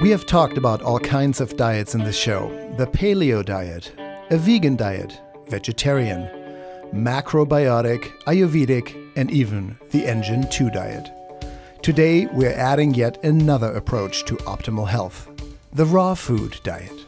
We have talked about all kinds of diets in this show the paleo diet, a vegan diet, vegetarian, macrobiotic, Ayurvedic, and even the Engine 2 diet. Today, we're adding yet another approach to optimal health the raw food diet.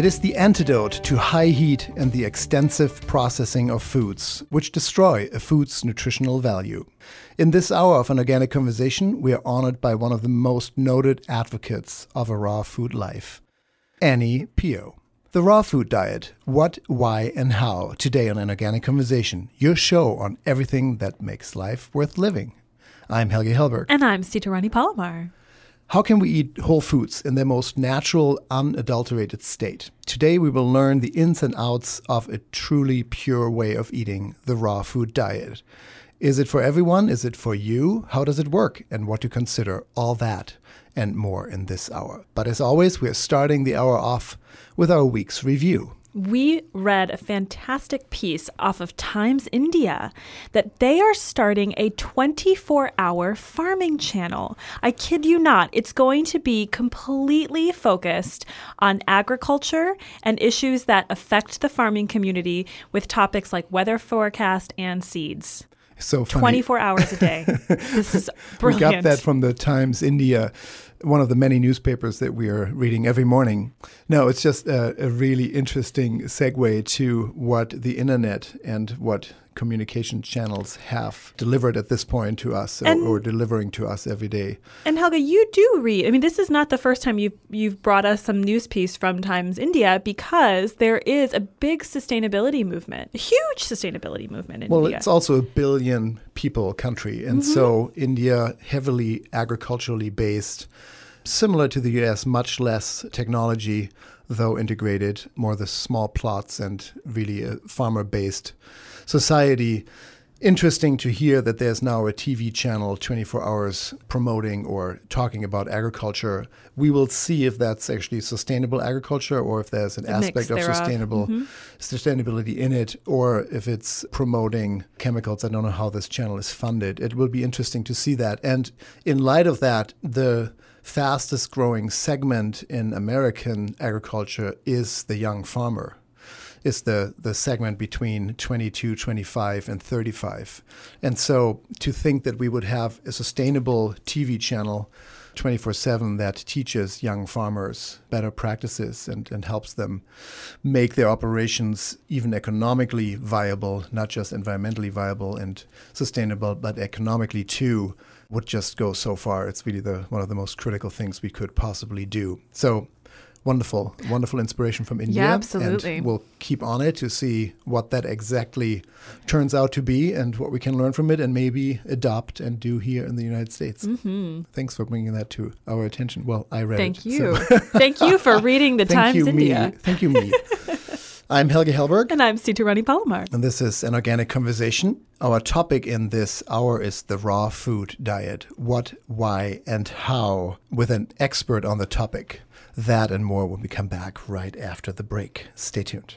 It is the antidote to high heat and the extensive processing of foods, which destroy a food's nutritional value. In this hour of an organic conversation, we are honored by one of the most noted advocates of a raw food life, Ani Phyo. The Raw Food Diet What, Why, and How. Today on An Organic Conversation, your show on everything that makes life worth living. I'm Helge Hellberg. And I'm Sitarani Palomar. How can we eat whole foods in their most natural, unadulterated state? Today, we will learn the ins and outs of a truly pure way of eating the raw food diet. Is it for everyone? Is it for you? How does it work? And what to consider? All that and more in this hour. But as always, we're starting the hour off with our week's review we read a fantastic piece off of Times India that they are starting a 24 hour farming channel. I kid you not, it's going to be completely focused on agriculture and issues that affect the farming community with topics like weather forecast and seeds. So funny. 24 hours a day. this is brilliant. We got that from the Times India one of the many newspapers that we are reading every morning. No, it's just a, a, really interesting segue to what the internet and what communication channels have delivered at this point to us or, or, delivering to us every day. And Helge, you do read. I mean, this is not the first time you've you've brought us some news piece from Times India because there is a big sustainability movement, a huge sustainability movement in well, India. Well, it's also a billion people country, and mm-hmm. so India heavily agriculturally based similar to the US, much less technology, though integrated, more the small plots and really a farmer based society. Interesting to hear that there's now a TV channel 24 hours promoting or talking about agriculture. We will see if that's actually sustainable agriculture or if there's an aspect of sustainable mm-hmm. sustainability in it or if it's promoting chemicals. I don't know how this channel is funded. It will be interesting to see that. And in light of that, the fastest growing segment in American agriculture is the young farmer. Is the, the segment between 22, 25, and 35. And so to think that we would have a sustainable TV channel 24 7 that teaches young farmers better practices and, and helps them make their operations even economically viable, not just environmentally viable and sustainable, but economically too, would just go so far. It's really the one of the most critical things we could possibly do. So wonderful, wonderful inspiration from India. Yeah, absolutely. And we'll keep on it to see what that exactly turns out to be and what we can learn from it and maybe adopt and do here in the United States. Mm-hmm. Thanks for bringing that to our attention. Well, I read Thank it. you. So. Thank you for reading the Thank Times you, India. Me. Thank you, me. I'm Helge Hellberg. And I'm Sitarani Palomar. And this is an organic conversation. Our topic in this hour is the raw food diet. What, why, and how, with an expert on the topic. That and more when we come back right after the break. Stay tuned.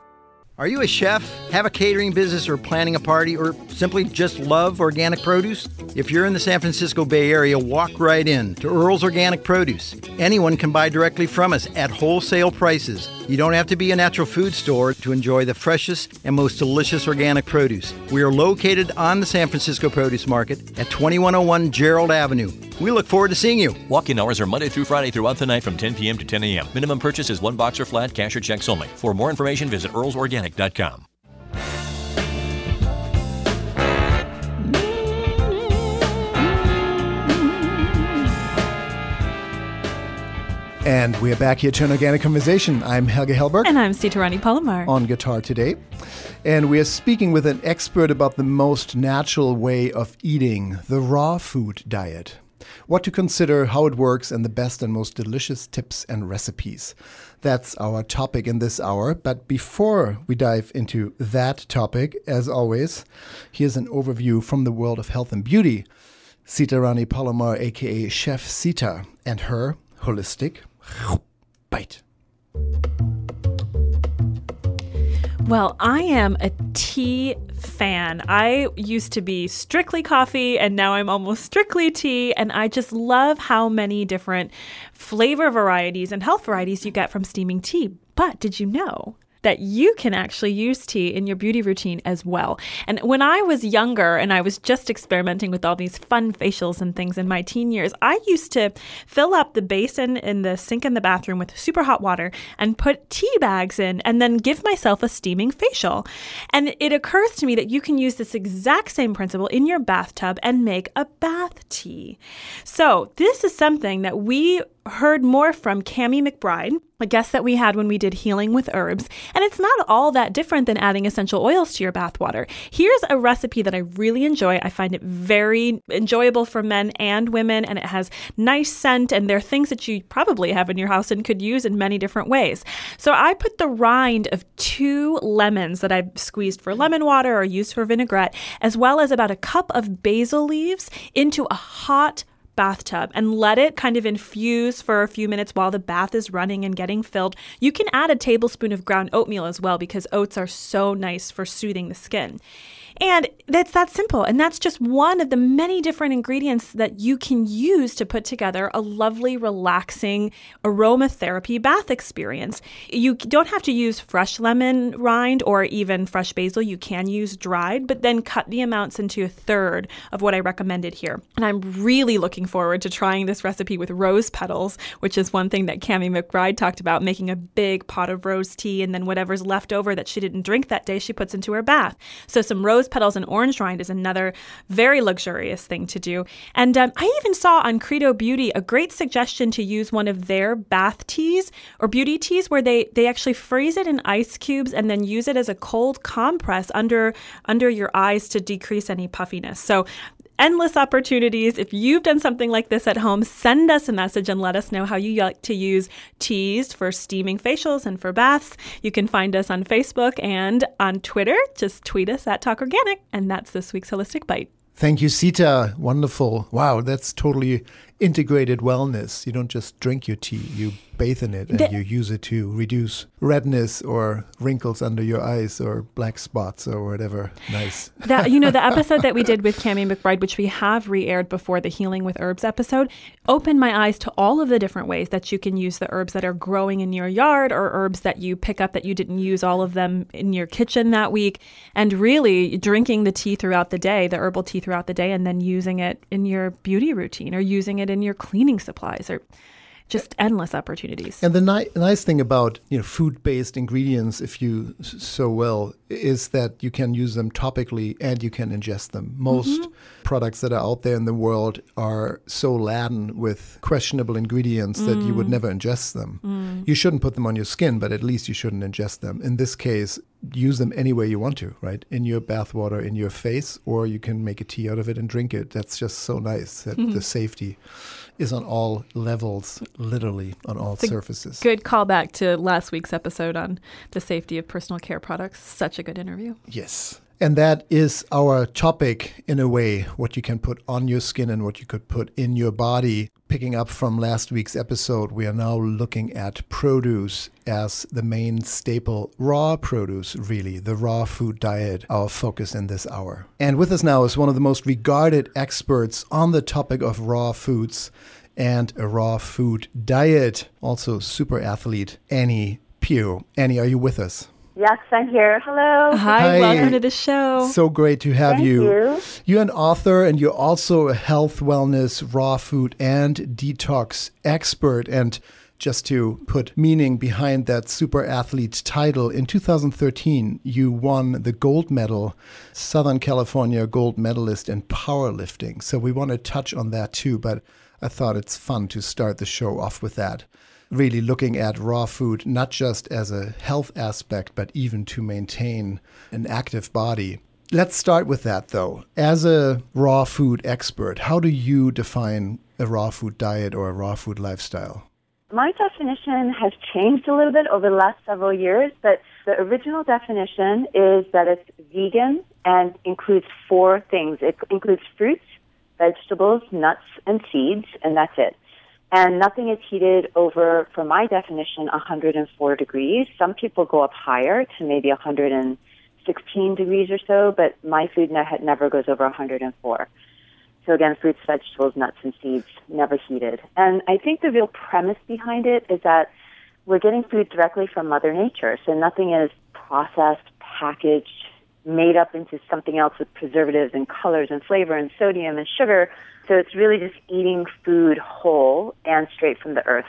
Are you a chef, have a catering business, or planning a party, or simply just love organic produce? If you're in the San Francisco Bay Area, walk right in to Earl's Organic Produce. Anyone can buy directly from us at wholesale prices. You don't have to be a natural food store to enjoy the freshest and most delicious organic produce. We are located on the San Francisco Produce Market at 2101 Gerald Avenue. We look forward to seeing you. Walk in hours are Monday through Friday throughout the night from 10 p.m. to 10 a.m. Minimum purchase is one box or flat, cash or checks only. For more information, visit earlsorganic.com. And we are back here to an organic conversation. I'm Helge Hellberg. And I'm Sitarani Palomar. On guitar today. And we are speaking with an expert about the most natural way of eating, the raw food diet. What to consider, how it works, and the best and most delicious tips and recipes. That's our topic in this hour. But before we dive into that topic, as always, here's an overview from the world of health and beauty. Sita Rani Palomar, aka Chef Sita, and her holistic bite. Well, I am a tea fan. I used to be strictly coffee and now I'm almost strictly tea. And I just love how many different flavor varieties and health varieties you get from steaming tea. But did you know that you can actually use tea in your beauty routine as well. And when I was younger and I was just experimenting with all these fun facials and things in my teen years, I used to fill up the basin in the sink in the bathroom with super hot water and put tea bags in and then give myself a steaming facial. And it occurs to me that you can use this exact same principle in your bathtub and make a bath tea. So, this is something that we heard more from Kami McBride, a guest that we had when we did Healing with Herbs. And it's not all that different than adding essential oils to your bathwater. Here's a recipe that I really enjoy. I find it very enjoyable for men and women, and it has nice scent. And there are things that you probably have in your house and could use in many different ways. So I put the rind of two lemons that I've squeezed for lemon water or used for vinaigrette, as well as about a cup of basil leaves into a hot bathtub and let it kind of infuse for a few minutes while the bath is running and getting filled. You can add a tablespoon of ground oatmeal as well because oats are so nice for soothing the skin. And that's that simple. And that's just one of the many different ingredients that you can use to put together a lovely, relaxing aromatherapy bath experience. You don't have to use fresh lemon rind or even fresh basil. You can use dried, but then cut the amounts into a third of what I recommended here. And I'm really looking forward to trying this recipe with rose petals, which is one thing that Kami McBride talked about, making a big pot of rose tea and then whatever's left over that she didn't drink that day, she puts into her bath. So some rose petals and orange rind is another very luxurious thing to do. And um, I even saw on Credo Beauty a great suggestion to use one of their bath teas or beauty teas where they they actually freeze it in ice cubes and then use it as a cold compress under under your eyes to decrease any puffiness. So endless opportunities. If you've done something like this at home, send us a message and let us know how you like to use teas for steaming facials and for baths. You can find us on Facebook and on Twitter. Just tweet us at Talk Organic. And that's this week's Holistic Bite. Thank you, Sita. Wonderful. Wow, that's totally integrated wellness. You don't just drink your tea, you bathe in it and the, you use it to reduce redness or wrinkles under your eyes or black spots or whatever. Nice. That you know, the episode that we did with Kami McBride, which we have re-aired before the Healing with Herbs episode, opened my eyes to all of the different ways that you can use the herbs that are growing in your yard or herbs that you pick up that you didn't use all of them in your kitchen that week. And really drinking the tea throughout the day, the herbal tea throughout the day, and then using it in your beauty routine or using it in your cleaning supplies or just endless opportunities. And the ni- nice thing about you know food-based ingredients, if you s- so will, is that you can use them topically and you can ingest them. Most mm-hmm. products that are out there in the world are so laden with questionable ingredients mm. that you would mm. never ingest them. Mm. You shouldn't put them on your skin, but at least you shouldn't ingest them. In this case, use them any way you want to, right? In your bathwater, in your face, or you can make a tea out of it and drink it. That's just so nice that mm-hmm. the safety is on all levels, literally on all it's surfaces. Good callback to last week's episode on the safety of personal care products. Such a good interview. Yes. And that is our topic in a way, what you can put on your skin and what you could put in your body. Picking up from last week's episode, we are now looking at produce as the main staple, raw produce, really, the raw food diet, our focus in this hour. And with us now is one of the most regarded experts on the topic of raw foods and a raw food diet, also super athlete, Ani Phyo. Ani, are you with us? Yes, I'm here. Hello. Hi, Hi. welcome to the show. So great to have Thank you. You're an author and you're also a health, wellness, raw food, and detox expert. And just to put meaning behind that super athlete title, in 2013, you won the gold medal, Southern California gold medalist in powerlifting. So we want to touch on that too, but I thought it's fun to start the show off with that. Really looking at raw food, not just as a health aspect, but even to maintain an active body. Let's start with that though. As a raw food expert, how do you define a raw food diet or a raw food lifestyle? My definition has changed a little bit over the last several years, but the original definition is that it's vegan and includes four things. It includes fruits, vegetables, nuts, and seeds, and that's it. And nothing is heated over, for my definition, 104 degrees. Some people go up higher to maybe 116 degrees or so, but my food ne- never goes over 104. So again, fruits, vegetables, nuts, and seeds, never heated. And I think the real premise behind it is that we're getting food directly from Mother Nature. So nothing is processed, packaged, made up into something else with preservatives and colors and flavor and sodium and sugar. So it's really just eating food whole and straight from the earth.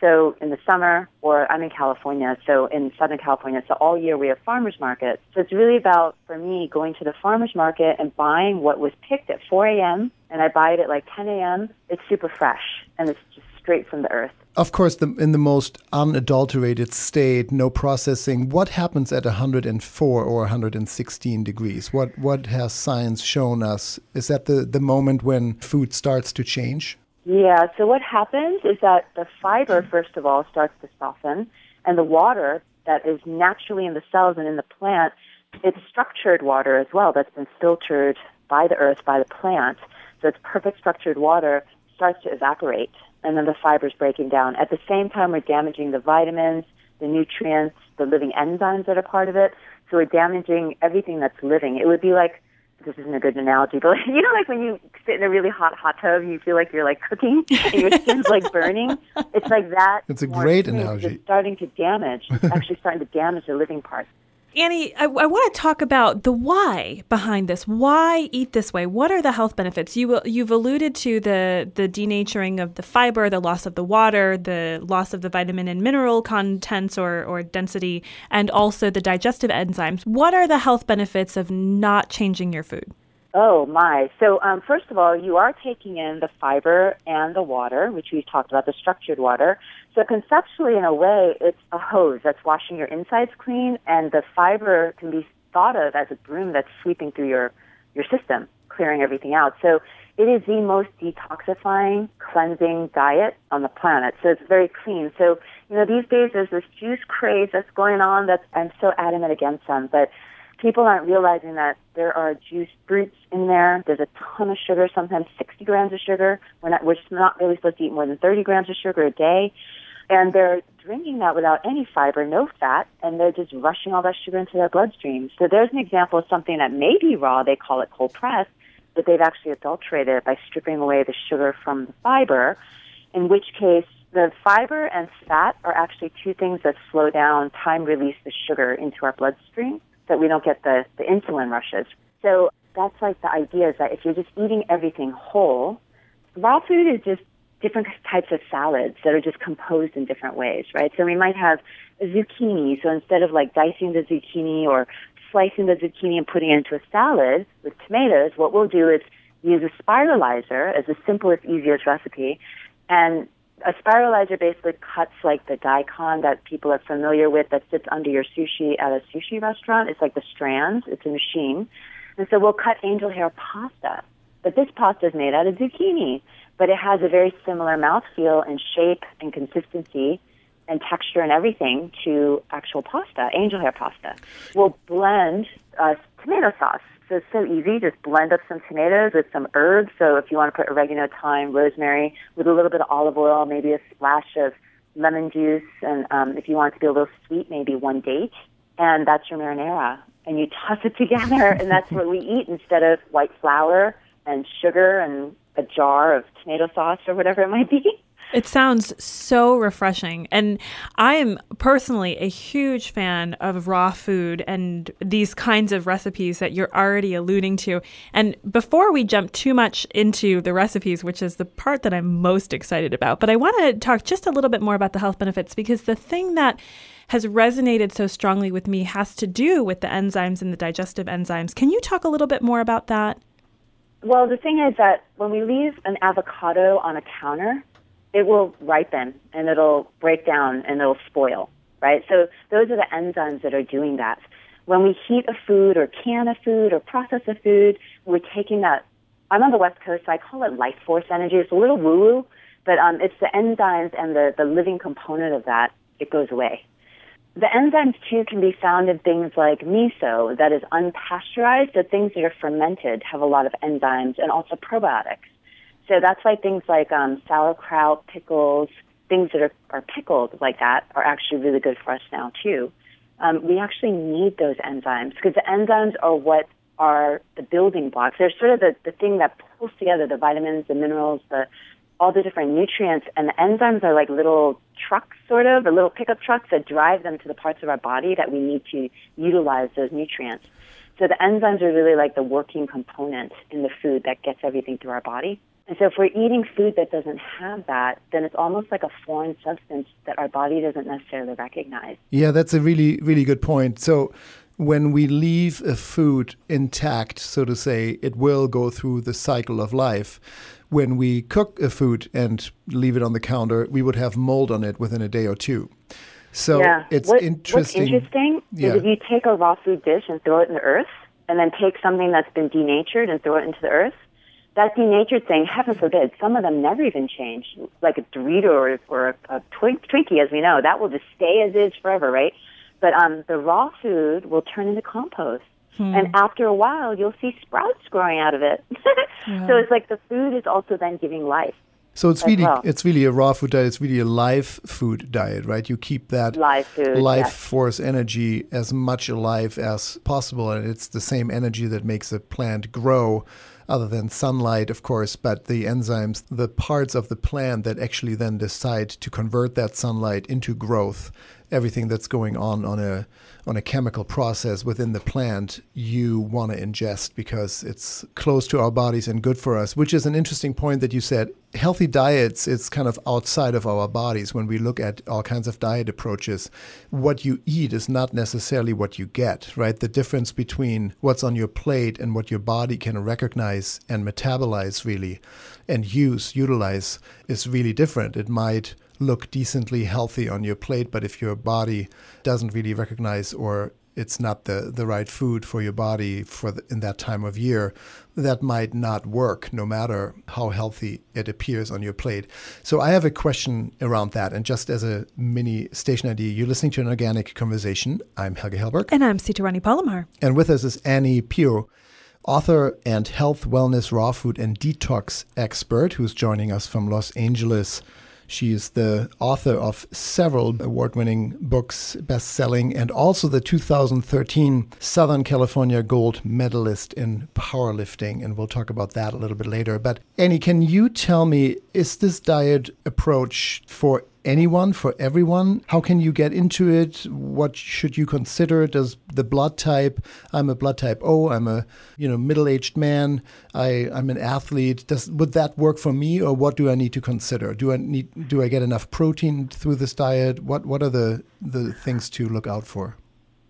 So in the summer, or I'm in California, so in Southern California, so all year we have farmers markets. So it's really about, for me, going to the farmers market and buying what was picked at 4 a.m. and I buy it at like 10 a.m. It's super fresh and it's just straight from the earth. Of course, the, in the most unadulterated state, no processing. What happens at 104 or 116 degrees? What what has science shown us? Is that the, the moment when food starts to change? Yeah, so what happens is that the fiber, first of all, starts to soften, and the water that is naturally in the cells and in the plant, it's structured water as well that's been filtered by the earth, by the plant. So it's perfect structured water starts to evaporate, and then the fiber's breaking down. At the same time, we're damaging the vitamins, the nutrients, the living enzymes that are part of it. So we're damaging everything that's living. It would be like this isn't a good analogy, but you know, like when you sit in a really hot hot tub, you feel like you're like cooking and your skin's like burning. It's like that. It's a great analogy. It's starting to damage. Actually starting to damage the living parts. Ani, I, I want to talk about the why behind this. Why eat this way? What are the health benefits? You you've alluded to the the denaturing of the fiber, the loss of the water, the loss of the vitamin and mineral contents or or density, and also the digestive enzymes. What are the health benefits of not changing your food? Oh my! So um, first of all, you are taking in the fiber and the water, which we talked about, the structured water. So conceptually, in a way, it's a hose that's washing your insides clean, and the fiber can be thought of as a broom that's sweeping through your your system, clearing everything out. So it is the most detoxifying, cleansing diet on the planet. So it's very clean. So you know, these days there's this juice craze that's going on. That I'm so adamant against them, but people aren't realizing that there are juice fruits in there. There's a ton of sugar, sometimes 60 grams of sugar. We're not, we're just not really supposed to eat more than 30 grams of sugar a day. And they're drinking that without any fiber, no fat, and they're just rushing all that sugar into their bloodstream. So there's an example of something that may be raw. They call it cold pressed, but they've actually adulterated it by stripping away the sugar from the fiber, in which case the fiber and fat are actually two things that slow down time release the sugar into our bloodstream that we don't get the, the insulin rushes. So that's like the idea is that if you're just eating everything whole, raw food is just different types of salads that are just composed in different ways, right? So we might have zucchini. So instead of like dicing the zucchini or slicing the zucchini and putting it into a salad with tomatoes, what we'll do is use a spiralizer as the simplest, easiest recipe. And a spiralizer basically cuts like the daikon that people are familiar with that sits under your sushi at a sushi restaurant. It's like the strands. It's a machine. And so we'll cut angel hair pasta. But this pasta is made out of zucchini. But it has a very similar mouthfeel and shape and consistency and texture and everything to actual pasta, angel hair pasta. We'll blend uh, tomato sauce. So so easy. Just blend up some tomatoes with some herbs. So if you want to put oregano, thyme, rosemary, with a little bit of olive oil, maybe a splash of lemon juice, and um, if you want it to be a little sweet, maybe one date, and that's your marinara. And you toss it together, and that's what we eat instead of white flour and sugar and a jar of tomato sauce or whatever it might be. It sounds so refreshing. And I am personally a huge fan of raw food and these kinds of recipes that you're already alluding to. And before we jump too much into the recipes, which is the part that I'm most excited about, but I want to talk just a little bit more about the health benefits because the thing that has resonated so strongly with me has to do with the enzymes and the digestive enzymes. Can you talk a little bit more about that? Well, the thing is that when we leave an avocado on a counter, it will ripen and it'll break down and it'll spoil, right? So those are the enzymes that are doing that. When we heat a food or can a food or process a food, we're taking that. I'm on the West Coast, so I call it life force energy. It's a little woo woo, but um, it's the enzymes and the, the living component of that. It goes away. The enzymes too can be found in things like miso that is unpasteurized. So things that are fermented have a lot of enzymes and also probiotics. So that's why things like um, sauerkraut, pickles, things that are, are pickled like that are actually really good for us now too. Um, we actually need those enzymes because the enzymes are what are the building blocks. They're sort of the, the thing that pulls together the vitamins, the minerals, the all the different nutrients, and the enzymes are like little trucks, sort of, or little pickup trucks that drive them to the parts of our body that we need to utilize those nutrients. So the enzymes are really like the working component in the food that gets everything through our body. And so if we're eating food that doesn't have that, then it's almost like a foreign substance that our body doesn't necessarily recognize. Yeah, that's a really, really good point. So when we leave a food intact, so to say, it will go through the cycle of life. When we cook a food and leave it on the counter, we would have mold on it within a day or two. So yeah. it's what, interesting. What's interesting Yeah. is if you take a raw food dish and throw it in the earth, and then take something that's been denatured and throw it into the earth, that denatured thing, heaven forbid, some of them never even change. Like a Dorito or, or a, a twink, Twinkie, as we know, that will just stay as is forever, right? But um, the raw food will turn into compost. And after a while, you'll see sprouts growing out of it. So it's like the food is also then giving life. So it's really well. it's really a raw food diet. It's really a live food diet, right? You keep that Live food, life yes. force energy as much alive as possible, and it's the same energy that makes a plant grow. Other than sunlight, of course, but the enzymes, the parts of the plant that actually then decide to convert that sunlight into growth, everything that's going on on a on a chemical process within the plant, you want to ingest because it's close to our bodies and good for us. Which is an interesting point that you said. Healthy diets, it's kind of outside of our bodies when we look at all kinds of diet approaches. What you eat is not necessarily what you get, right? The difference between what's on your plate and what your body can recognize and metabolize really and use, utilize is really different. It might look decently healthy on your plate, but if your body doesn't really recognize or it's not the, the right food for your body for the, in that time of year, that might not work no matter how healthy it appears on your plate. So I have a question around that. And just as a mini station ID, you're listening to an organic conversation. I'm Helge Hellberg. And I'm Sitarani Palomar. And with us is Ani Phyo, author and health, wellness, raw food, and detox expert who's joining us from Los Angeles. She is the author of several award winning books, best selling, and also the 2013 Southern California Gold Medalist in powerlifting. And we'll talk about that a little bit later. But Ani, can you tell me, is this diet approach for anyone, for everyone? How can you get into it? What should you consider? Does the blood type? I'm a blood type O. I'm a you know middle-aged man. I I'm an athlete. Does would that work for me, or what do I need to consider? Do I need do I get enough protein through this diet? What what are the the things to look out for?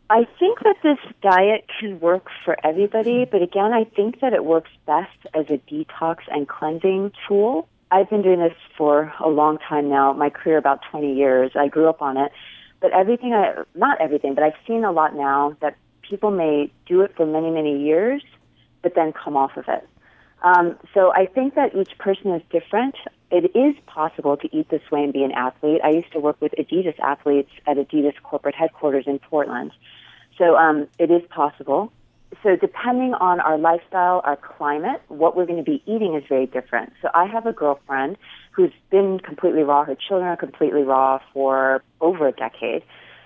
I think that this diet can work for everybody, but again, I think that it works best as a detox and cleansing tool. I've been doing this for a long time now, my career about 20 years. I grew up on it. But everything, I, not everything, but I've seen a lot now that people may do it for many, many years, but then come off of it. Um, so I think that each person is different. it is possible to eat this way and be an athlete. I used to work with Adidas athletes at Adidas corporate headquarters in Portland. So um, it is possible. So depending on our lifestyle, our climate, what we're going to be eating is very different. So I have a girlfriend who's been completely raw. Her children are completely raw for over a decade.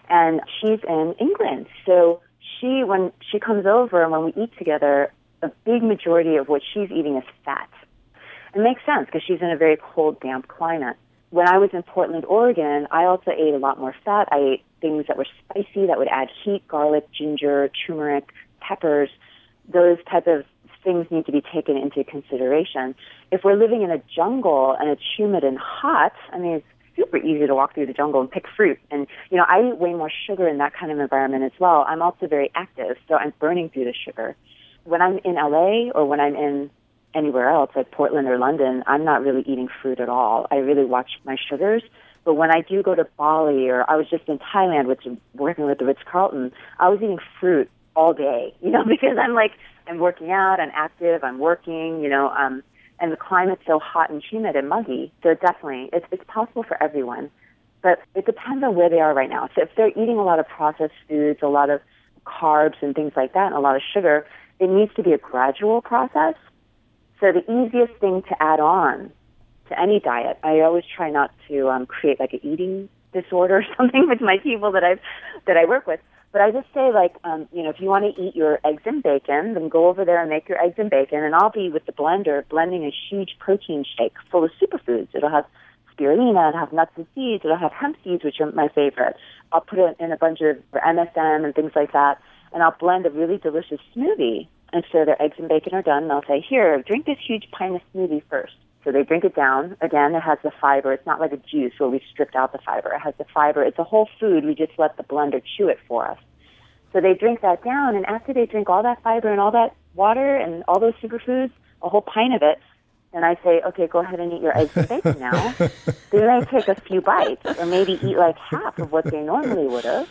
And she's in England. So she, when she comes over and when we eat together, a big majority of what she's eating is fat. It makes sense because she's in a very cold, damp climate. When I was in Portland, Oregon, I also ate a lot more fat. I ate things that were spicy that would add heat, garlic, ginger, turmeric, peppers. Those type of things need to be taken into consideration. If we're living in a jungle and it's humid and hot, I mean, it's super easy to walk through the jungle and pick fruit. And, you know, I eat way more sugar in that kind of environment as well. I'm also very active, so I'm burning through the sugar. When I'm in LA or when I'm in anywhere else, like Portland or London, I'm not really eating fruit at all. I really watch my sugars. But when I do go to Bali or I was just in Thailand, which working with the Ritz Carlton, I was eating fruit all day, you know, because I'm like, I'm working out, I'm active, I'm working, you know, um, and the climate's so hot and humid and muggy. So definitely, it's, it's possible for everyone. But it depends on where they are right now. So if they're eating a lot of processed foods, a lot of carbs and things like that, and a lot of sugar, it needs to be a gradual process so the easiest thing to add on to any diet, I always try not to um, create like an eating disorder or something with my people that I've that I work with. But I just say like, um, you know, if you want to eat your eggs and bacon, then go over there and make your eggs and bacon, and I'll be with the blender blending a huge protein shake full of superfoods. It'll have spirulina, it'll have nuts and seeds, it'll have hemp seeds, which are my favorite. I'll put it in a bunch of MSM and things like that, and I'll blend a really delicious smoothie and so their eggs and bacon are done. And they'll say, here, drink this huge pint of smoothie first. So they drink it down. Again, it has the fiber. It's not like a juice where we stripped out the fiber. It has the fiber. It's a whole food. We just let the blender chew it for us. So they drink that down, and after they drink all that fiber and all that water and all those superfoods, a whole pint of it, then I say, okay, go ahead and eat your eggs and bacon now. they may take a few bites, or maybe eat like half of what they normally would have.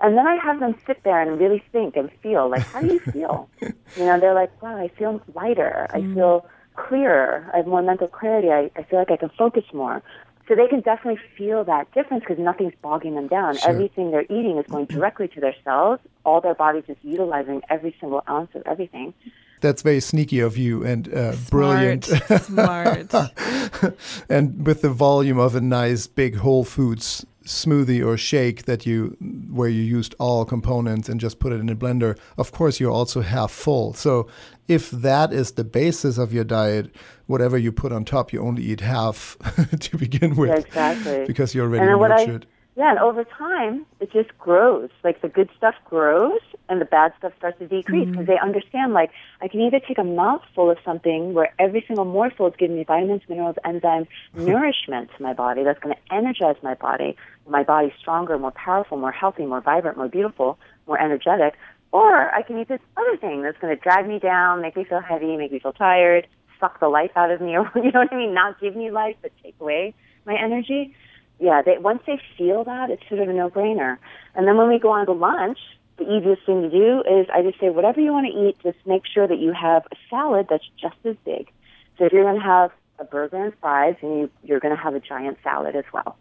And then I have them sit there and really think and feel like, how do you feel? you know, they're like, wow, I feel lighter. I mm. feel clearer. I have more mental clarity. I, I feel like I can focus more. So they can definitely feel that difference because nothing's bogging them down. Sure. Everything they're eating is going directly to their cells. All their bodies is utilizing every single ounce of everything. That's very sneaky of you and uh, smart, brilliant. Smart. and with the volume of a nice big Whole Foods smoothie or shake that you where you used all components and just put it in a blender of course you're also half full. So if that is the basis of your diet whatever you put on top you only eat half to begin with. Exactly. Because you're already nurtured yeah, and over time, it just grows. Like the good stuff grows and the bad stuff starts to decrease because mm-hmm. they understand, like, I can either take a mouthful of something where every single morsel is giving me vitamins, minerals, enzymes, nourishment to my body that's going to energize my body, my body stronger, more powerful, more healthy, more vibrant, more beautiful, more energetic. Or I can eat this other thing that's going to drag me down, make me feel heavy, make me feel tired, suck the life out of me, or you know what I mean? Not give me life, but take away my energy yeah, they, once they feel that, it's sort of a no-brainer. And then when we go on to lunch, the easiest thing to do is I just say, whatever you want to eat, just make sure that you have a salad that's just as big. So if you're going to have a burger and fries, and you, you're going to have a giant salad as well.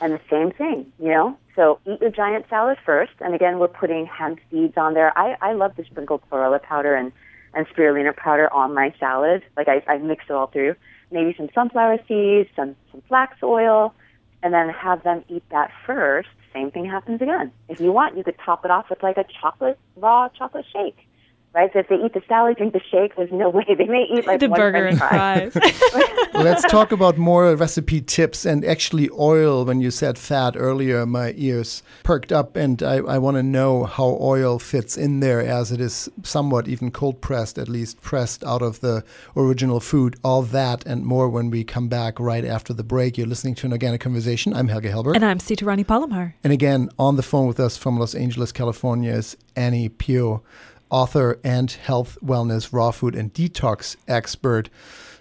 And the same thing, you know? So eat your giant salad first. And again, we're putting hemp seeds on there. I, I love to sprinkle chlorella powder and, and spirulina powder on my salad. Like I, I mix it all through. Maybe some sunflower seeds, some, some flax oil, and then have them eat that first, same thing happens again. If you want, you could top it off with like a chocolate, raw chocolate shake. Right? So if they eat the salad, drink the shake, there's no way they may eat like the burger and fries. Let's talk about more recipe tips and actually oil. When you said fat earlier, my ears perked up, and I, I want to know how oil fits in there as it is somewhat even cold pressed, at least pressed out of the original food. All that and more when we come back right after the break. You're listening to an organic conversation. I'm Helge Hellberg. And I'm Sita Rani Palomar. And again, on the phone with us from Los Angeles, California is Ani Phyo author and health, wellness, raw food, and detox expert.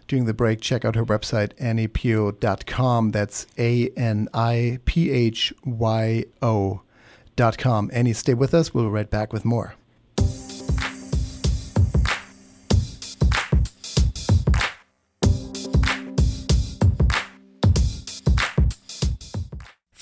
During the break, check out her website, aniphyo.com. That's A N I P H Y O.com. Ani, stay with us. We'll be right back with more.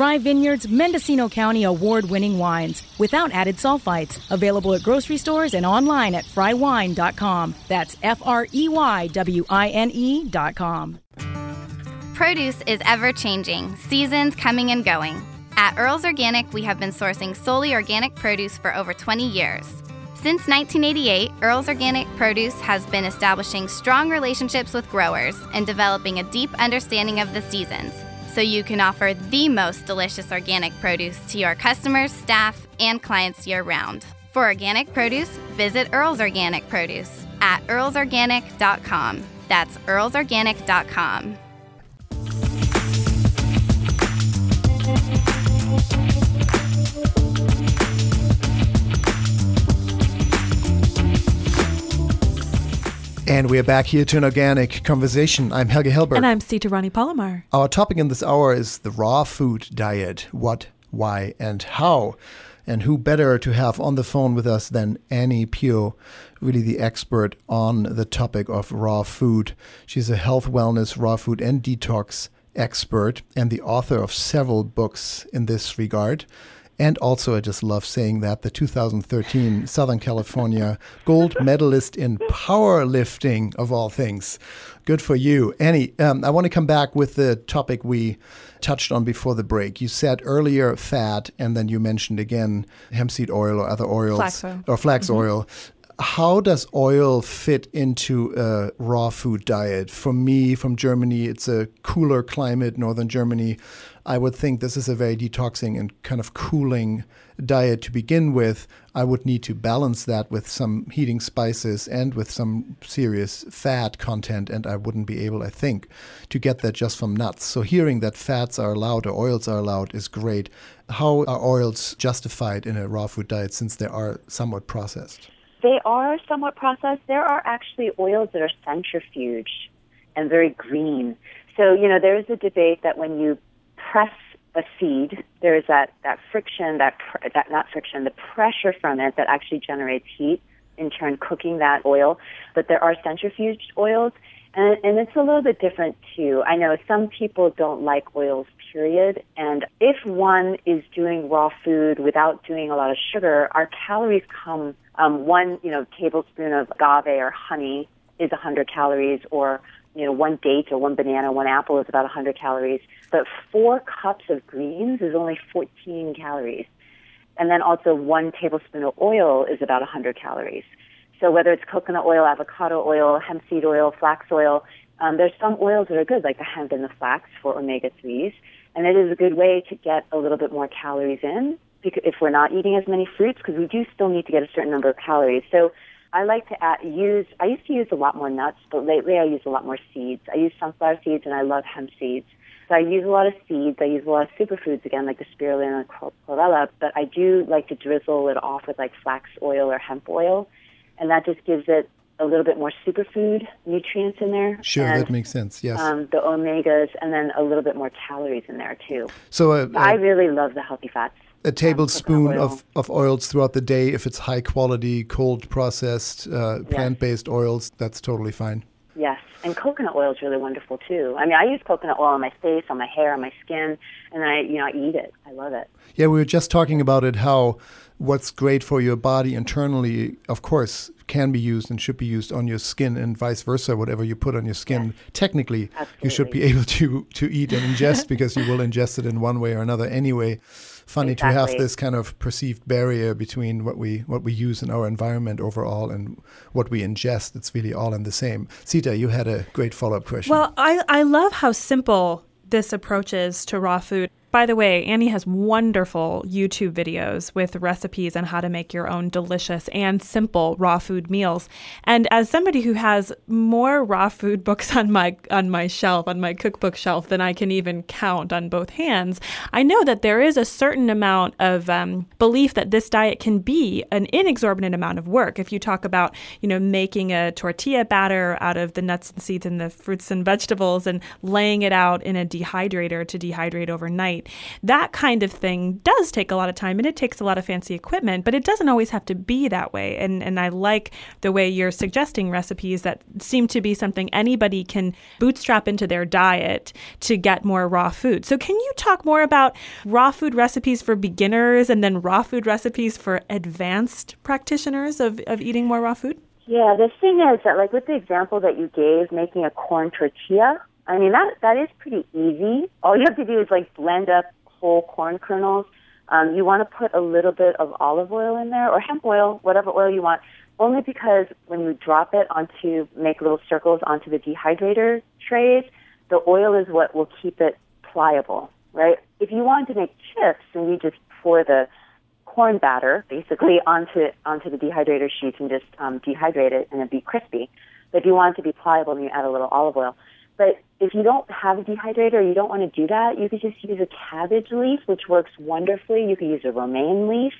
Frey Vineyards Mendocino County award winning wines without added sulfites. Available at grocery stores and online at freywine.com. That's F R E Y W I N E.com. Produce is ever changing, seasons coming and going. At Earl's Organic, we have been sourcing solely organic produce for over 20 years. Since 1988, Earl's Organic Produce has been establishing strong relationships with growers and developing a deep understanding of the seasons so you can offer the most delicious organic produce to your customers, staff, and clients year round. For organic produce, visit Earl's Organic Produce at earlsorganic.com. That's earlsorganic.com. And we are back here to an organic conversation. I'm Helge Hellberg. And I'm Sita Rani Palomar. Our topic in this hour is the raw food diet. What, why, and how. And who better to have on the phone with us than Ani Phyo, really the expert on the topic of raw food. She's a health, wellness, raw food, and detox expert and the author of several books in this regard. And also, I just love saying that the 2013 Southern California gold medalist in powerlifting, of all things. Good for you. Ani, um, I want to come back with the topic we touched on before the break. You said earlier fat, and then you mentioned again hemp seed oil or other oils. Flax oil. Or flax Mhm. oil. How does oil fit into a raw food diet? For me, from Germany, it's a cooler climate, northern Germany. I would think this is a very detoxing and kind of cooling diet to begin with. I would need to balance that with some heating spices and with some serious fat content, and I wouldn't be able, I think, to get that just from nuts. So hearing that fats are allowed or oils are allowed is great. How are oils justified in a raw food diet since they are somewhat processed? They are somewhat processed. There are actually oils that are centrifuged and very green. So, you know, there's a debate that when you press a seed, there's that, that friction, that, pr- that, not friction, the pressure from it that actually generates heat, in turn cooking that oil. But there are centrifuged oils, and, and it's a little bit different too. I know some people don't like oils, period. And if one is doing raw food without doing a lot of sugar, our calories come, um, one, you know, tablespoon of agave or honey is 100 calories, or you know, one date or one banana, one apple is about 100 calories. But four cups of greens is only 14 calories. And then also one tablespoon of oil is about 100 calories. So whether it's coconut oil, avocado oil, hemp seed oil, flax oil, um, there's some oils that are good, like the hemp and the flax for omega 3s. And it is a good way to get a little bit more calories in because if we're not eating as many fruits, because we do still need to get a certain number of calories. So I like to add, use, I used to use a lot more nuts, but lately I use a lot more seeds. I use sunflower seeds and I love hemp seeds. So I use a lot of seeds. I use a lot of superfoods again, like the spirulina and chlorella, but I do like to drizzle it off with like flax oil or hemp oil. And that just gives it a little bit more superfood nutrients in there. Sure, and, that makes sense. Yes. Um, the omegas, and then a little bit more calories in there too. So uh, I uh, really love the healthy fats. a tablespoon oil. of, of oils throughout the day, if it's high quality, cold processed, uh, plant based oils, that's totally fine. Yes, and coconut oil is really wonderful too. I mean, I use coconut oil on my face, on my hair, on my skin, and I, you know, I eat it. I love it. Yeah, we were just talking about it how what's great for your body internally, of course, can be used and should be used on your skin and vice versa. Whatever you put on your skin, technically, you should be able to, to eat and ingest because you will ingest it in one way or another anyway. Funny to have this kind of perceived barrier between what we what we use in our environment overall and what we ingest. It's really all in the same. Sita, you had a great follow up question. Well, I, I love how simple this approach is to raw food. By the way, Ani has wonderful YouTube videos with recipes on how to make your own delicious and simple raw food meals. And as somebody who has more raw food books on my on my shelf, on my cookbook shelf than I can even count on both hands, I know that there is a certain amount of um, belief that this diet can be an inexorbitant amount of work. If you talk about, you know, making a tortilla batter out of the nuts and seeds and the fruits and vegetables and laying it out in a dehydrator to dehydrate overnight that kind of thing does take a lot of time and it takes a lot of fancy equipment, but it doesn't always have to be that way. And and I like the way you're suggesting recipes that seem to be something anybody can bootstrap into their diet to get more raw food. So can you talk more about raw food recipes for beginners and then raw food recipes for advanced practitioners of, of eating more raw food? Yeah, the thing is that, like with the example that you gave, making a corn tortilla, I mean, that that is pretty easy. All you have to do is like blend up whole corn kernels. Um, you want to put a little bit of olive oil in there or hemp oil, whatever oil you want, only because when you drop it onto, make little circles onto the dehydrator trays, the oil is what will keep it pliable, right? If you want to make chips and you just pour the corn batter basically onto onto the dehydrator sheets and just um, dehydrate it and it'd be crispy. But if you want it to be pliable, then you add a little olive oil. But if you don't have a dehydrator, you don't want to do that, you could just use a cabbage leaf, which works wonderfully. You could use a romaine leaf.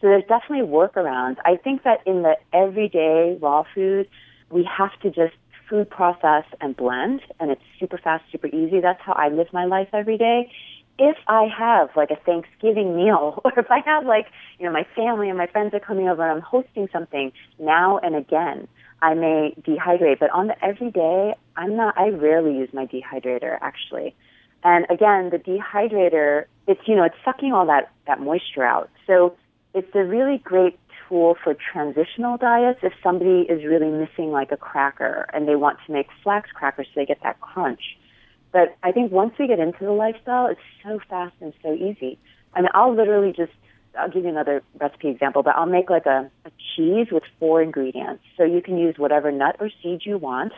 So there's definitely workarounds. I think that in the everyday raw food, we have to just food process and blend, and it's super fast, super easy. That's how I live my life every day. If I have like a Thanksgiving meal, or if I have like, you know, my family and my friends are coming over and I'm hosting something now and again, I may dehydrate, but on the everyday, I'm not, I rarely use my dehydrator actually. And again, the dehydrator, it's, you know, it's sucking all that, that moisture out. So it's a really great tool for transitional diets if somebody is really missing like a cracker and they want to make flax crackers so they get that crunch. But I think once we get into the lifestyle, it's so fast and so easy. I mean, I'll literally just I'll give you another recipe example, but I'll make like a, a cheese with four ingredients. So you can use whatever nut or seed you want.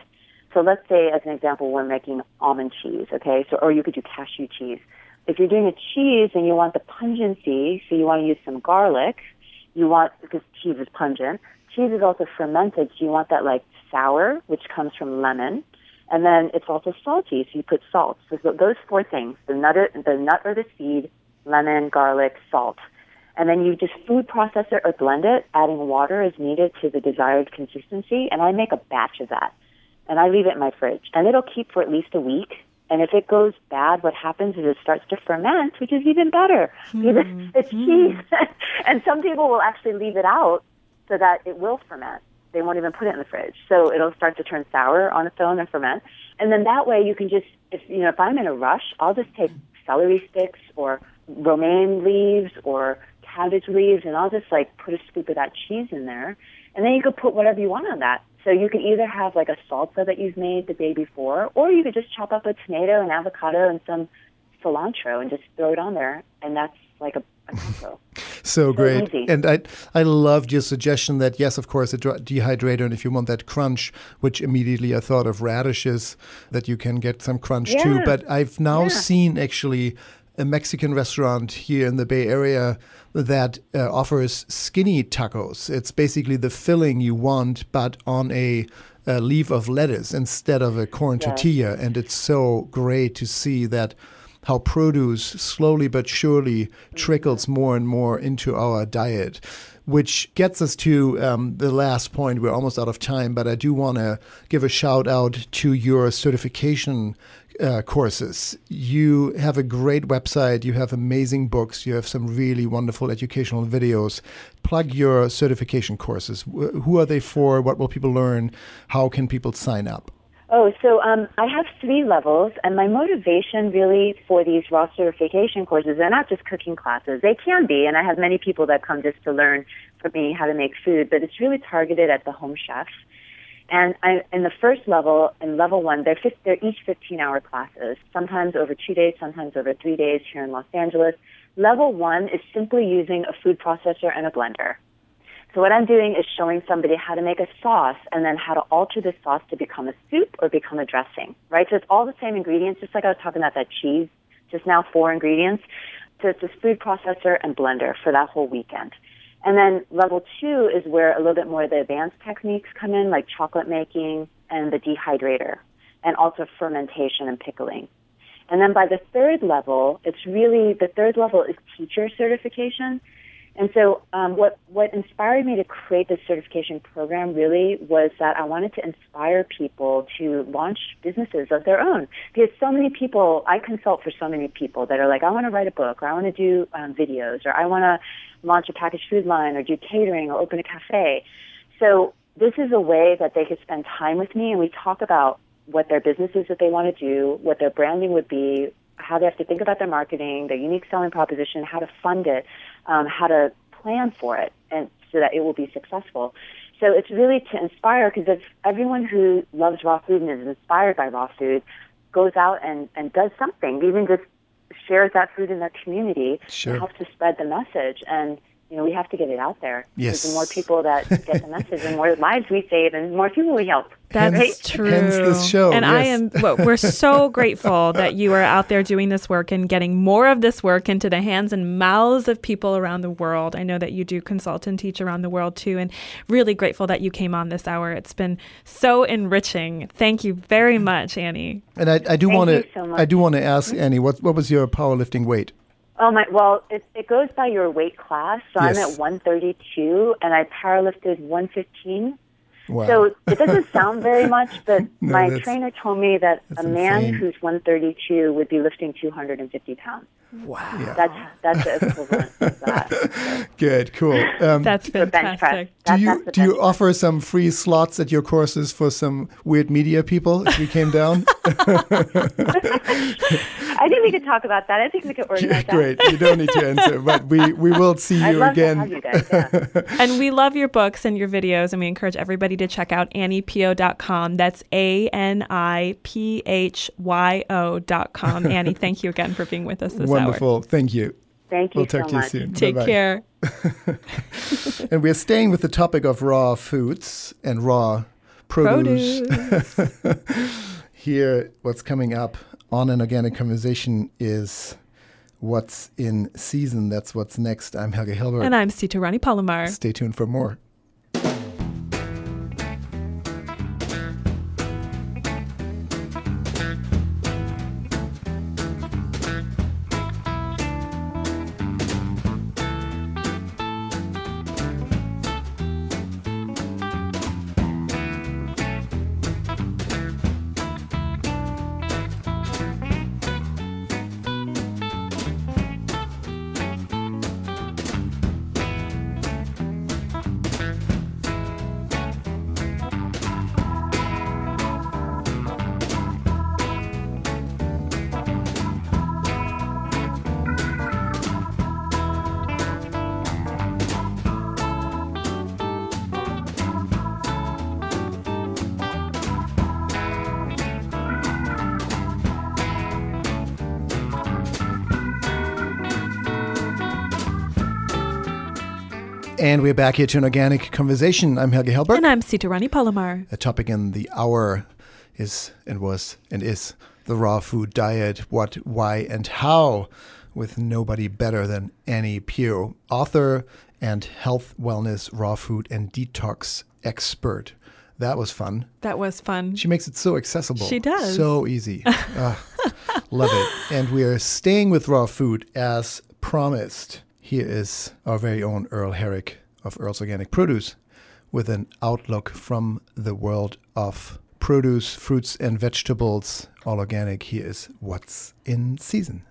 So let's say, as an example, we're making almond cheese, okay? So, or you could do cashew cheese. If you're doing a cheese and you want the pungency, so you want to use some garlic, you want, because cheese is pungent. Cheese is also fermented, so you want that like sour, which comes from lemon. And then it's also salty, so you put salt. So those four things, the nut, the nut or the seed, lemon, garlic, salt and then you just food process it or blend it, adding water as needed to the desired consistency. And I make a batch of that, and I leave it in my fridge, and it'll keep for at least a week. And if it goes bad, what happens is it starts to ferment, which is even better because mm. it's cheese. and some people will actually leave it out so that it will ferment. They won't even put it in the fridge, so it'll start to turn sour on its own and ferment. And then that way, you can just, if you know, if I'm in a rush, I'll just take celery sticks or romaine leaves or cabbage leaves, and I'll just like put a scoop of that cheese in there, and then you could put whatever you want on that. So you could either have like a salsa that you've made the day before, or you could just chop up a tomato and avocado and some cilantro and just throw it on there, and that's like a, a taco. so great. And I I loved your suggestion that yes, of course, a dehydrator, and if you want that crunch, which immediately I thought of radishes, that you can get some crunch yeah. too. But I've now yeah. seen actually a Mexican restaurant here in the Bay Area that uh, offers skinny tacos. It's basically the filling you want, but on a, a leaf of lettuce instead of a corn yeah. tortilla. And it's so great to see that how produce slowly but surely trickles more and more into our diet. Which gets us to um, the last point. We're almost out of time, but I do want to give a shout out to your certification uh, courses. You have a great website, you have amazing books, you have some really wonderful educational videos. Plug your certification courses. Who are they for? What will people learn? How can people sign up? Oh, so um, I have three levels, and my motivation really for these raw certification courses, they're not just cooking classes. They can be, and I have many people that come just to learn from me how to make food, but it's really targeted at the home chef. And I, in the first level, in level one, they're, they're each 15 hour classes, sometimes over two days, sometimes over three days here in Los Angeles. Level one is simply using a food processor and a blender. So what I'm doing is showing somebody how to make a sauce and then how to alter the sauce to become a soup or become a dressing, right? So it's all the same ingredients, just like I was talking about that cheese just now four ingredients. So it's this food processor and blender for that whole weekend. And then level two is where a little bit more of the advanced techniques come in, like chocolate making and the dehydrator, and also fermentation and pickling. And then by the third level, it's really the third level is teacher certification. And so, um, what what inspired me to create this certification program really was that I wanted to inspire people to launch businesses of their own. Because so many people, I consult for so many people that are like, I want to write a book, or I want to do um, videos, or I want to launch a packaged food line, or do catering, or open a cafe. So this is a way that they could spend time with me, and we talk about what their business is that they want to do, what their branding would be, how they have to think about their marketing, their unique selling proposition, how to fund it, um, how to plan for it, and so that it will be successful. So it's really to inspire because if everyone who loves raw food and is inspired by raw food goes out and, and does something, even just shares that food in their community, Sure. it helps to spread the message. And you know, we have to get it out there. Yes. Because the more people that get the message, and more lives we save, and more people we help. That's Hence- true. hence this show, And I am, well, we're so grateful that you are out there doing this work and getting more of this work into the hands and mouths of people around the world. I know that you do consult and teach around the world too, and really grateful that you came on this hour. It's been so enriching. Thank you very much, Ani. And I, I do want to. I do want to ask mm-hmm. Ani what what was your powerlifting weight? Oh my! Well, it, it goes by your weight class. So I'm at 132, and I powerlifted 115. Wow. So it doesn't sound very much, but No, my trainer told me that a man insane. who's 132 would be lifting 250 pounds. Wow. Yeah. That's that's the equivalent of that. Good, cool. Um, That's For bench press. fantastic. do you do you press. offer some free slots at your courses for some weird media people if we came down? I think we could talk about that. I think we could organize that. Great. You don't need to answer, but we, we will see I'd you love again. to have you guys. Yeah. And we love your books and your videos, and we encourage everybody to check out aniphyo.com. That's A N I P H Y O.com. Ani, thank you again for being with us this hour. Wonderful. Thank you. Thank you We'll so talk to you much. soon. Take Bye-bye. care. And we're staying with the topic of raw foods and raw produce. Produce. Here, what's coming up on an organic conversation is what's in season. That's what's next. I'm Helge Hellberg. and I'm Sita Rani Palomar. Stay tuned for more. And we're back here to an organic conversation. I'm Helge Hellberg. And I'm Sita Rani Palomar. A topic in the hour is and was and is the raw food diet. What, why, and how, with nobody better than Ani Phyo, author and health, wellness, raw food, and detox expert. That was fun. That was fun. She makes it so accessible. She does. So easy. Ah, love it. And we are staying with raw food as promised. Here is our very own Earl Herrick of Earl's Organic Produce with an outlook from the world of produce, fruits, and vegetables, all organic. Here is what's in season.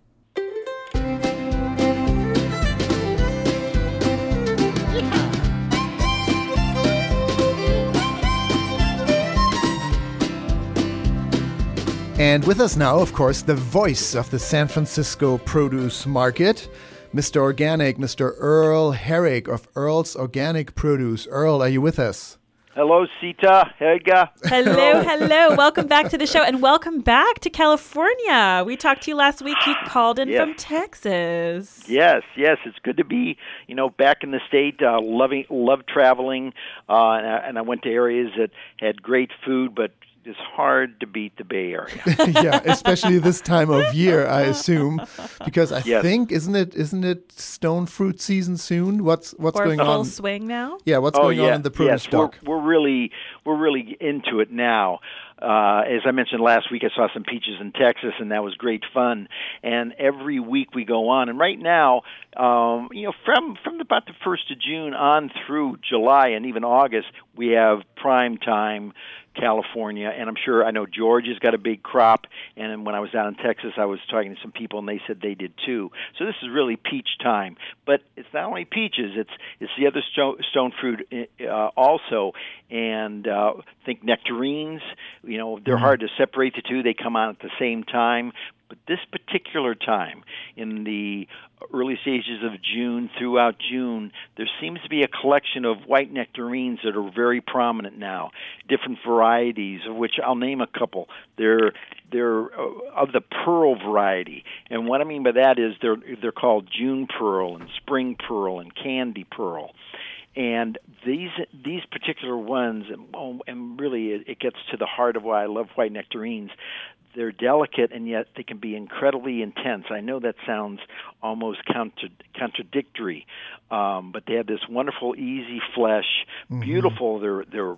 And with us now, of course, the voice of the San Francisco produce market, Mr. Organic, Mr. Earl Herrick of Earl's Organic Produce. Earl, are you with us? Hello, Sita, Helge. Hello, hello. welcome back to the show and welcome back to California. We talked to you last week. You called in Yes. from Texas. Yes, yes, it's good to be, you know, back in the state. Uh, loving, love traveling, uh, and, I, and I went to areas that had great food, but is hard to beat the Bay Area. yeah, especially this time of year, I assume, because I Yes. think isn't it isn't it stone fruit season soon? What's what's or going full on? swing now. Yeah, what's oh going yeah, on in the produce yes, stock? We're, we're really we're really into it now. Uh, as I mentioned last week, I saw some peaches in Texas, and that was great fun. And every week we go on. And right now, um, you know, from from about the first of June on through July and even August, we have prime time California, and I'm sure I know Georgia's got a big crop. And when I was down in Texas, I was talking to some people, and they said they did too. So this is really peach time. But it's not only peaches; it's it's the other stone, stone fruit uh, also. And uh, think nectarines. You know, they're hard to separate the two; they come on at the same time. But this particular time, in the early stages of June throughout June, there seems to be a collection of white nectarines that are very prominent now. Different varieties, of which I'll name a couple. They're they're uh, of the pearl variety, and what I mean by that is they're they're called June pearl and spring pearl and candy pearl. And these these particular ones, and, and really it gets to the heart of why I love white nectarines they're delicate and yet they can be incredibly intense. I know that sounds almost contra- contradictory, um, but they have this wonderful, easy flesh, beautiful. They're they're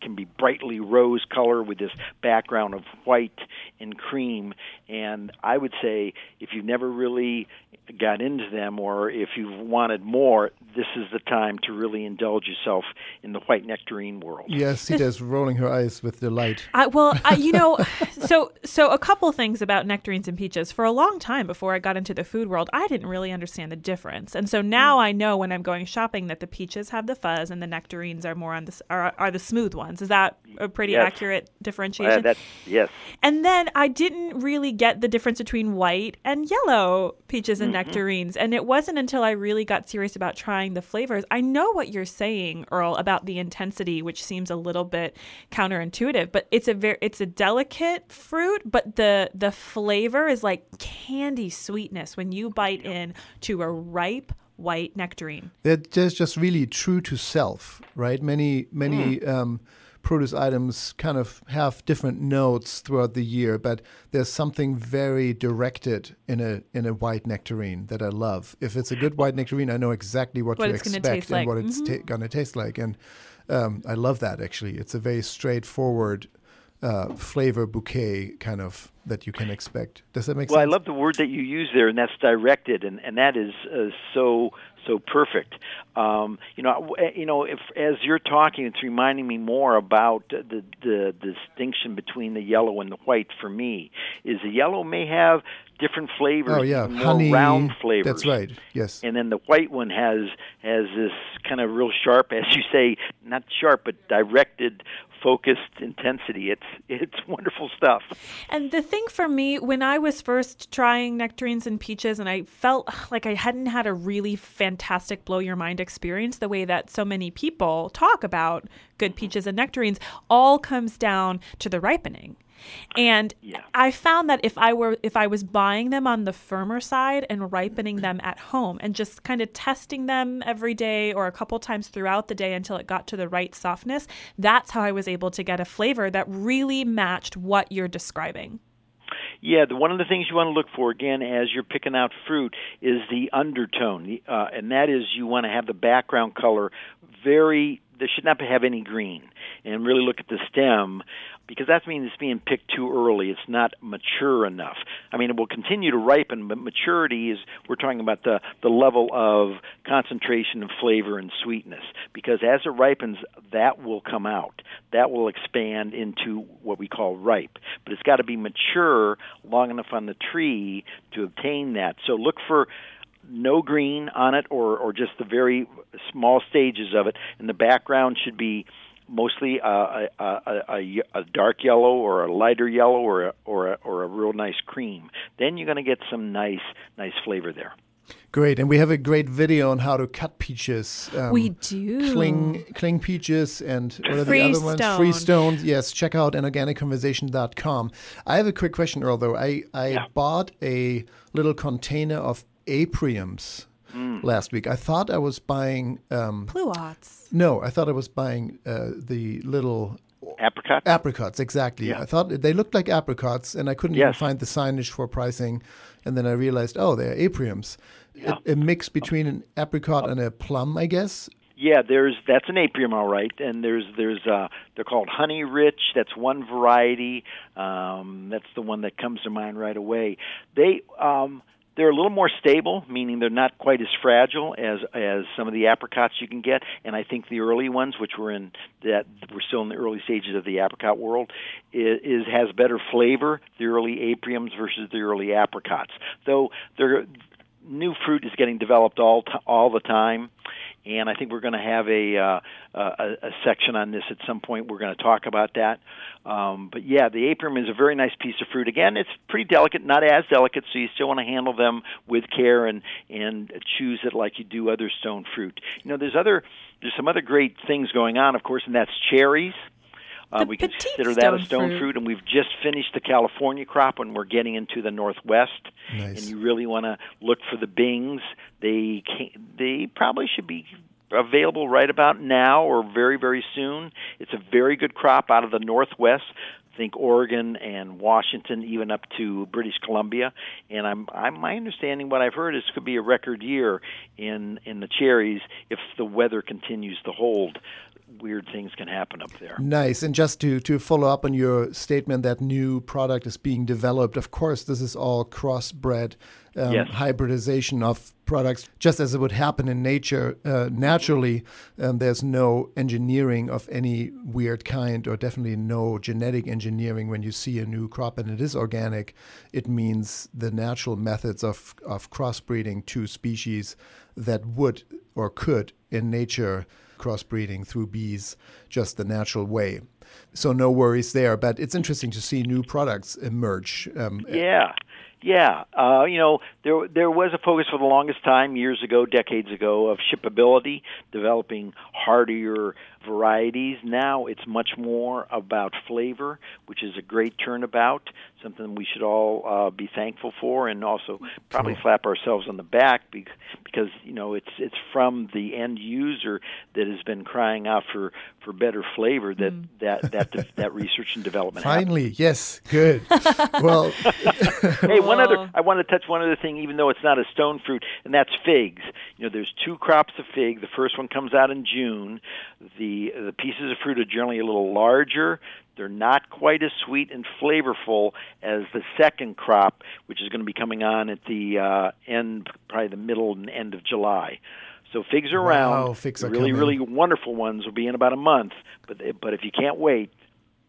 can be brightly rose color with this background of white and cream. And I would say if you've never really got into them or if you've wanted more, this is the time to really indulge yourself in the white nectarine world. Yes, Sita's rolling her eyes with delight. I, well, I, you know, so so a couple things about nectarines and peaches. For a long time before I got into the food world, I didn't really understand the difference, and so now mm. I know when I'm going shopping that the peaches have the fuzz and the nectarines are more on the are, are the smooth ones. Is that a pretty Yes. accurate Uh, differentiation? that, yes. And then I didn't really get the difference between white and yellow peaches and nectarines. And it wasn't until I really got serious about trying the flavors. I know what you're saying, Earl, about the intensity, which seems a little bit counterintuitive, but it's a very it's a delicate fruit, but the the flavor is like candy sweetness when you bite in to a ripe white nectarine. They're just, just really true to self, right? Many many Hmm. um, produce items kind of have different notes throughout the year, but there's something very directed in a in a white nectarine that I love. If it's a good white nectarine, I know exactly what, What to it's expect and like. what it's Mhm. ta- gonna taste like, and um, I love that actually. It's a very straightforward uh, flavor bouquet kind of that you can expect. Does that make sense? Well, I love the word that you use there, and that's directed, and, and that is uh, so so perfect. Um, you know, you know, if as you're talking, it's reminding me more about the the distinction between the yellow and the white. For me, is the yellow may have different flavors, oh yeah, more honey. round flavors. That's right. Yes. And then the white one has has this kind of real sharp, as you say, not sharp, but directed, focused intensity. It's it's wonderful stuff. And the thing for me, when I was first trying nectarines and peaches, and I felt like I hadn't had a really fantastic blow your mind experience, the way that so many people talk about good mm-hmm. peaches and nectarines, all comes down to the ripening. And I found that if I were if I was buying them on the firmer side and ripening them at home and just kind of testing them every day or a couple times throughout the day until it got to the right softness, that's how I was able to get a flavor that really matched what you're describing. Yeah, the, one of the things you want to look for again as you're picking out fruit is the undertone, the, uh, and that is you want to have the background color very. There should not have any green, and really look at the stem because that means it's being picked too early. It's not mature enough. I mean, it will continue to ripen, but maturity is we're talking about the the level of concentration of flavor and sweetness. Because as it ripens, that will come out. That will expand into what we call ripe. But it's got to be mature long enough on the tree to obtain that. So look for no green on it or, or just the very small stages of it. And the background should be mostly uh, a, a, a, a dark yellow or a lighter yellow or a, or a, or a real nice cream. Then you're going to get some nice nice flavor there. Great, and we have a great video on how to cut peaches. Um, We do. Cling, cling peaches and what are Free the other ones? stone. Free stones. Yes, check out anorganicconversation.com. I have a quick question, Earl, though. I, I bought a little container of apriums Mm. last week. I thought I was buying. Um, Pluots. no, I thought I was buying uh, the little Apricots? Apricots, exactly. Yeah. I thought they looked like apricots, and I couldn't even find the signage for pricing. And then I realized, oh, they're apriums. Yeah. A, a mix between an apricot and a plum, I guess. Yeah, there's that's an aprium, all right, and there's there's uh they're called honey rich. That's one variety. Um, that's the one that comes to mind right away. They um, they're a little more stable, meaning they're not quite as fragile as as some of the apricots you can get. And I think the early ones, which were in that we're still in the early stages of the apricot world, is, is has better flavor. The early apriums versus the early apricots, though they're new fruit is getting developed all t- all the time and I think we're going to have a, uh, a a section on this at some point. We're going to talk about that. Um, but yeah, the aprium is a very nice piece of fruit. Again, it's pretty delicate, not as delicate, so you still want to handle them with care and and choose it like you do other stone fruit. You know, there's other there's some other great things going on, of course, and that's cherries. Uh, we petite consider that a stone stone fruit. fruit, and we've just finished the California crop, and we're getting into the Northwest. Nice. And you really want to look for the bings. They can, they probably should be available right about now or very very soon. It's a very good crop out of the Northwest. Think Oregon and Washington, even up to British Columbia. And I'm, I'm my understanding, what I've heard is could be a record year in in the cherries if the weather continues to hold. Weird things can happen up there. Nice. And just to, to follow up on your statement that new product is being developed, of course, this is all crossbred um, Yes. hybridization of products, just as it would happen in nature uh, naturally. Um, there's no engineering of any weird kind, or definitely no genetic engineering when you see a new crop and it is organic. It means the natural methods of, of crossbreeding two species that would or could in nature crossbreeding through bees just the natural way. So no worries there. But it's interesting to see new products emerge. Um, Yeah, yeah. Uh, you know, there there was a focus for the longest time, years ago, decades ago, of shippability, developing hardier varieties. Now it's much more about flavor, which is a great turnabout. Something we should all uh, be thankful for, and also probably slap ourselves on the back bec- because you know it's it's from the end user that has been crying out for, for better flavor that that that that research and development. finally, yes, good. well, hey, one Whoa. other. I want to touch one other thing, even though it's not a stone fruit, and that's figs. You know, there's two crops of fig. The first one comes out in June. The the pieces of fruit are generally a little larger. They're not quite as sweet and flavorful as the second crop, which is going to be coming on at the uh, end, probably the middle and end of July. So figs are Wow, around. figs The are really, coming. really wonderful ones will be in about a month. But but if you can't wait,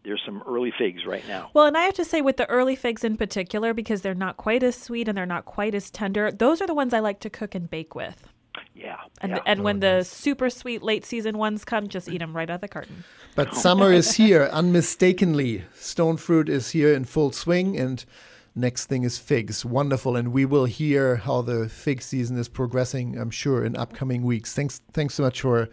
there's some early figs right now. Well, and I have to say, with the early figs in particular, because they're not quite as sweet and they're not quite as tender, those are the ones I like to cook and bake with. Yeah. And yeah. and when the super sweet late season ones come, just eat them right out of the carton. but summer is here, unmistakably. Stone fruit is here in full swing, and next thing is figs. Wonderful, and we will hear how the fig season is progressing. I'm sure in upcoming weeks. Thanks, thanks so much for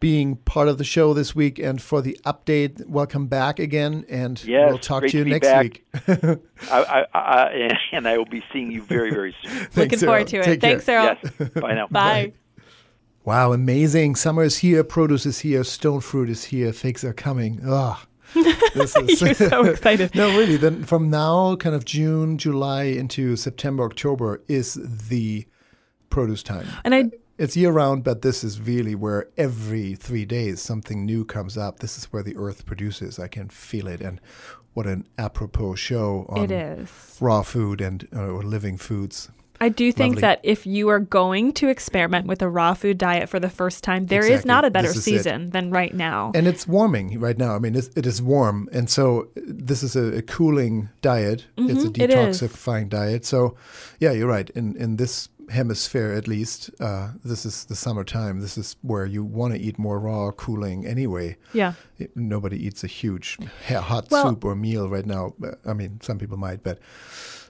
being part of the show this week and for the update. Welcome back again, and Yes, we'll talk to you to next back. week. I, I, I, and I will be seeing you very, very soon. Looking Thanks, forward to it. Take care. Thanks, Errol. Yes. Bye now. Bye. Wow, amazing. Summer is here, produce is here, stone fruit is here, figs are coming. Ah, Ugh. This is You're so excited. no, really. Then from now, kind of June, July into September, October is the produce time. And I It's year round, but this is really where every three days something new comes up. This is where the earth produces. I can feel it. And what an apropos show on it is. raw food and uh, or living foods. I do think Lovely. that if you are going to experiment with a raw food diet for the first time, there is Exactly. not a better is it. season than right now. And it's warming right now. I mean, it is warm. And so this is a, a cooling diet. it's a Mhm, it is. detoxifying diet. So, yeah, you're right. In, in this hemisphere, at least, uh, this is the summertime. This is where you want to eat more raw, cooling anyway. yeah. It- nobody eats a huge hot Well- soup or meal right now. I mean, some people might, but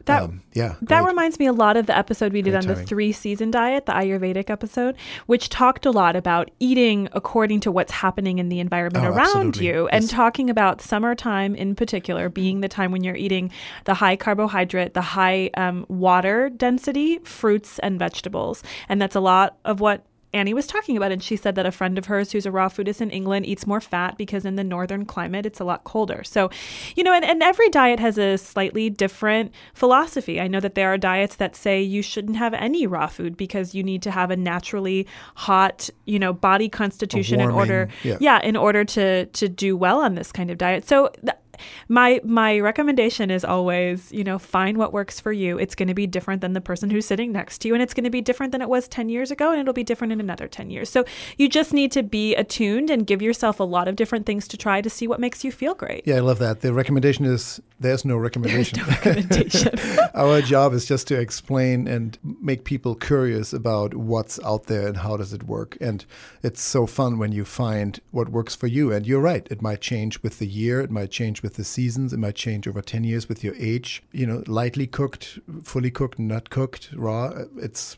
That- um, yeah. That great. reminds me a lot of the episode we did Great on the three season diet, the Ayurvedic episode, which talked a lot about eating according to what's happening in the environment Oh, around absolutely. you and talking about summertime in particular being the time when you're eating the high carbohydrate, the high um, water density fruits and vegetables. And that's a lot of what Ani was talking about. And she said that a friend of hers who's a raw foodist in England eats more fat because in the northern climate it's a lot colder. So, you know, and, and every diet has a slightly different philosophy. I know that there are diets that say you shouldn't have any raw food because you need to have a naturally hot, you know, body constitution in order, yeah. yeah, in order to to do well on this kind of diet. So. Th- my my recommendation is always you know find what works for you it's going to be different than the person who's sitting next to you and it's going to be different than it was 10 years ago and it'll be different in another 10 years so you just need to be attuned and give yourself a lot of different things to try to see what makes you feel great Yeah, I love that. The recommendation is there's no recommendation. recommendation Our job is just to explain and make people curious about what's out there and how does it work. And it's so fun when you find what works for you. And you're right, it might change with the year, it might change with the seasons, it might change over 10 years with your age. You know, lightly cooked, fully cooked, not cooked, raw. Uh, it's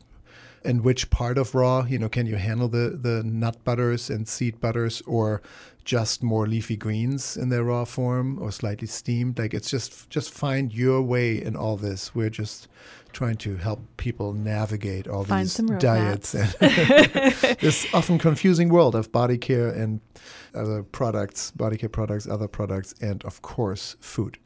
and which part of raw you know can you handle the the nut butters and seed butters or just more leafy greens in their raw form or slightly steamed like it's just just find your way in all this we're just trying to help people navigate all Find these diets and this often confusing world of body care and other products body care products other products and of course food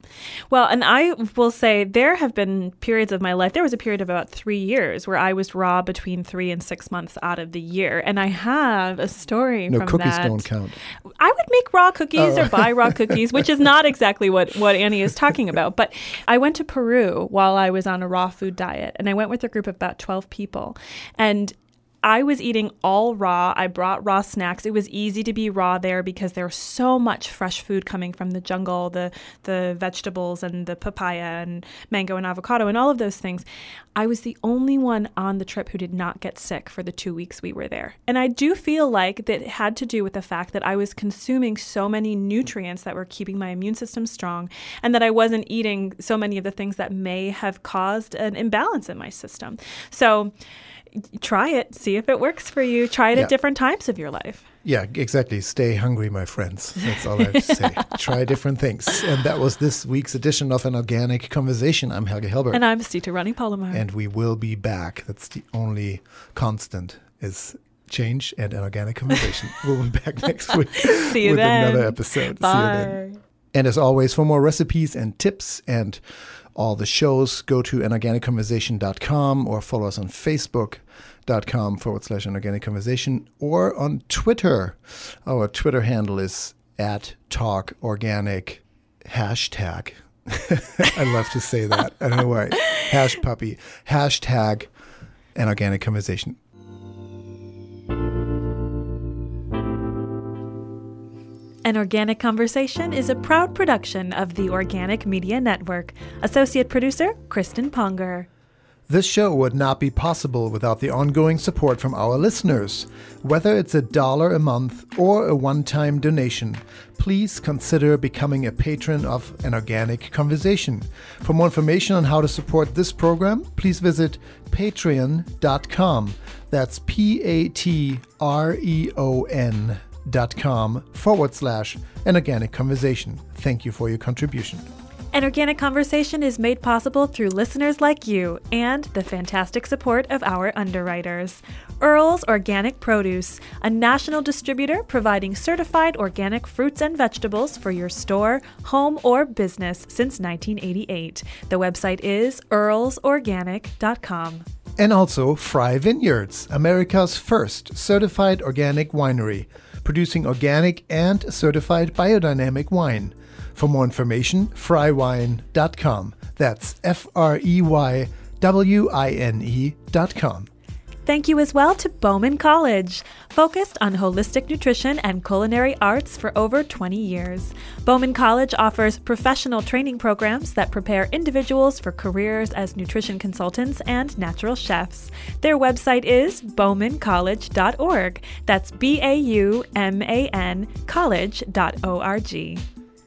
Well, and I will say there have been periods of my life. There was a period of about three years where I was raw between three and six months out of the year, and I have a story no cookies that. don't count I would make raw cookies Oh. or buy raw cookies, which is not exactly what, what Ani is talking about. But I went to Peru while I was on a raw food diet, and I went with a group of about 12 people. And I was eating all raw. I brought raw snacks. It was easy to be raw there because there was so much fresh food coming from the jungle, the the vegetables and the papaya and mango and avocado and all of those things. I was the only one on the trip who did not get sick for the 2 weeks we were there. And I do feel like that had to do with the fact that I was consuming so many nutrients that were keeping my immune system strong and that I wasn't eating so many of the things that may have caused an imbalance in my system. So try it, see if it works for you. Try it Yeah. at different times of your life. Yeah, exactly. Stay hungry, my friends. That's all I have to say. Try different things. And that was this week's edition of An Organic Conversation. I'm Helge Hellberg. And I'm Sita Rani Palomar. and we will be back. That's the only constant is change and an organic conversation. we'll be back next week See you with then. another episode. See you then. Bye. And as always, for more recipes and tips and all the shows, go to anorganicconversation.com or follow us on facebook.com forward slash anorganic conversation or on Twitter. Our Twitter handle is at talk organic hashtag. I love to say that. I don't know why. Hash puppy. Hashtag an organic conversation. An Organic Conversation is a proud production of the Organic Media Network. Associate producer, Kristen Ponger. This show would not be possible without the ongoing support from our listeners. Whether it's a dollar a month or a one time donation, please consider becoming a patron of An Organic Conversation. For more information on how to support this program, please visit patreon.com. That's P A T R E O N dot com forward slash An Organic Conversation. Thank you for your contribution. An Organic Conversation is made possible through listeners like you and the fantastic support of our underwriters. Earl's Organic Produce, a national distributor providing certified organic fruits and vegetables for your store, home, or business since 1988. The website is earlsorganic.com. And also Frey Vineyards, America's first certified organic winery, producing organic and certified biodynamic wine. For more information, freywine.com. That's F R E Y W I N E.com. Thank you as well to Bauman College, focused on holistic nutrition and culinary arts for over 20 years. Bauman College offers professional training programs that prepare individuals for careers as nutrition consultants and natural chefs. Their website is baumancollege.org. That's B A U M A N college.org.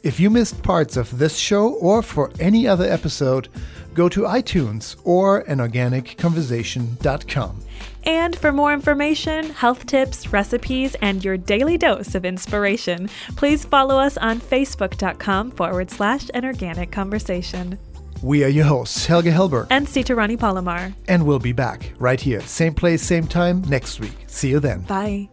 If you missed parts of this show or for any other episode, go to iTunes or anorganicconversation.com. And for more information, health tips, recipes, and your daily dose of inspiration, please follow us on facebook.com forward slash anorganic conversation. We are your hosts, Helge Hellberg and Sita Rani Palomar. And we'll be back right here, same place, same time next week. See you then. Bye.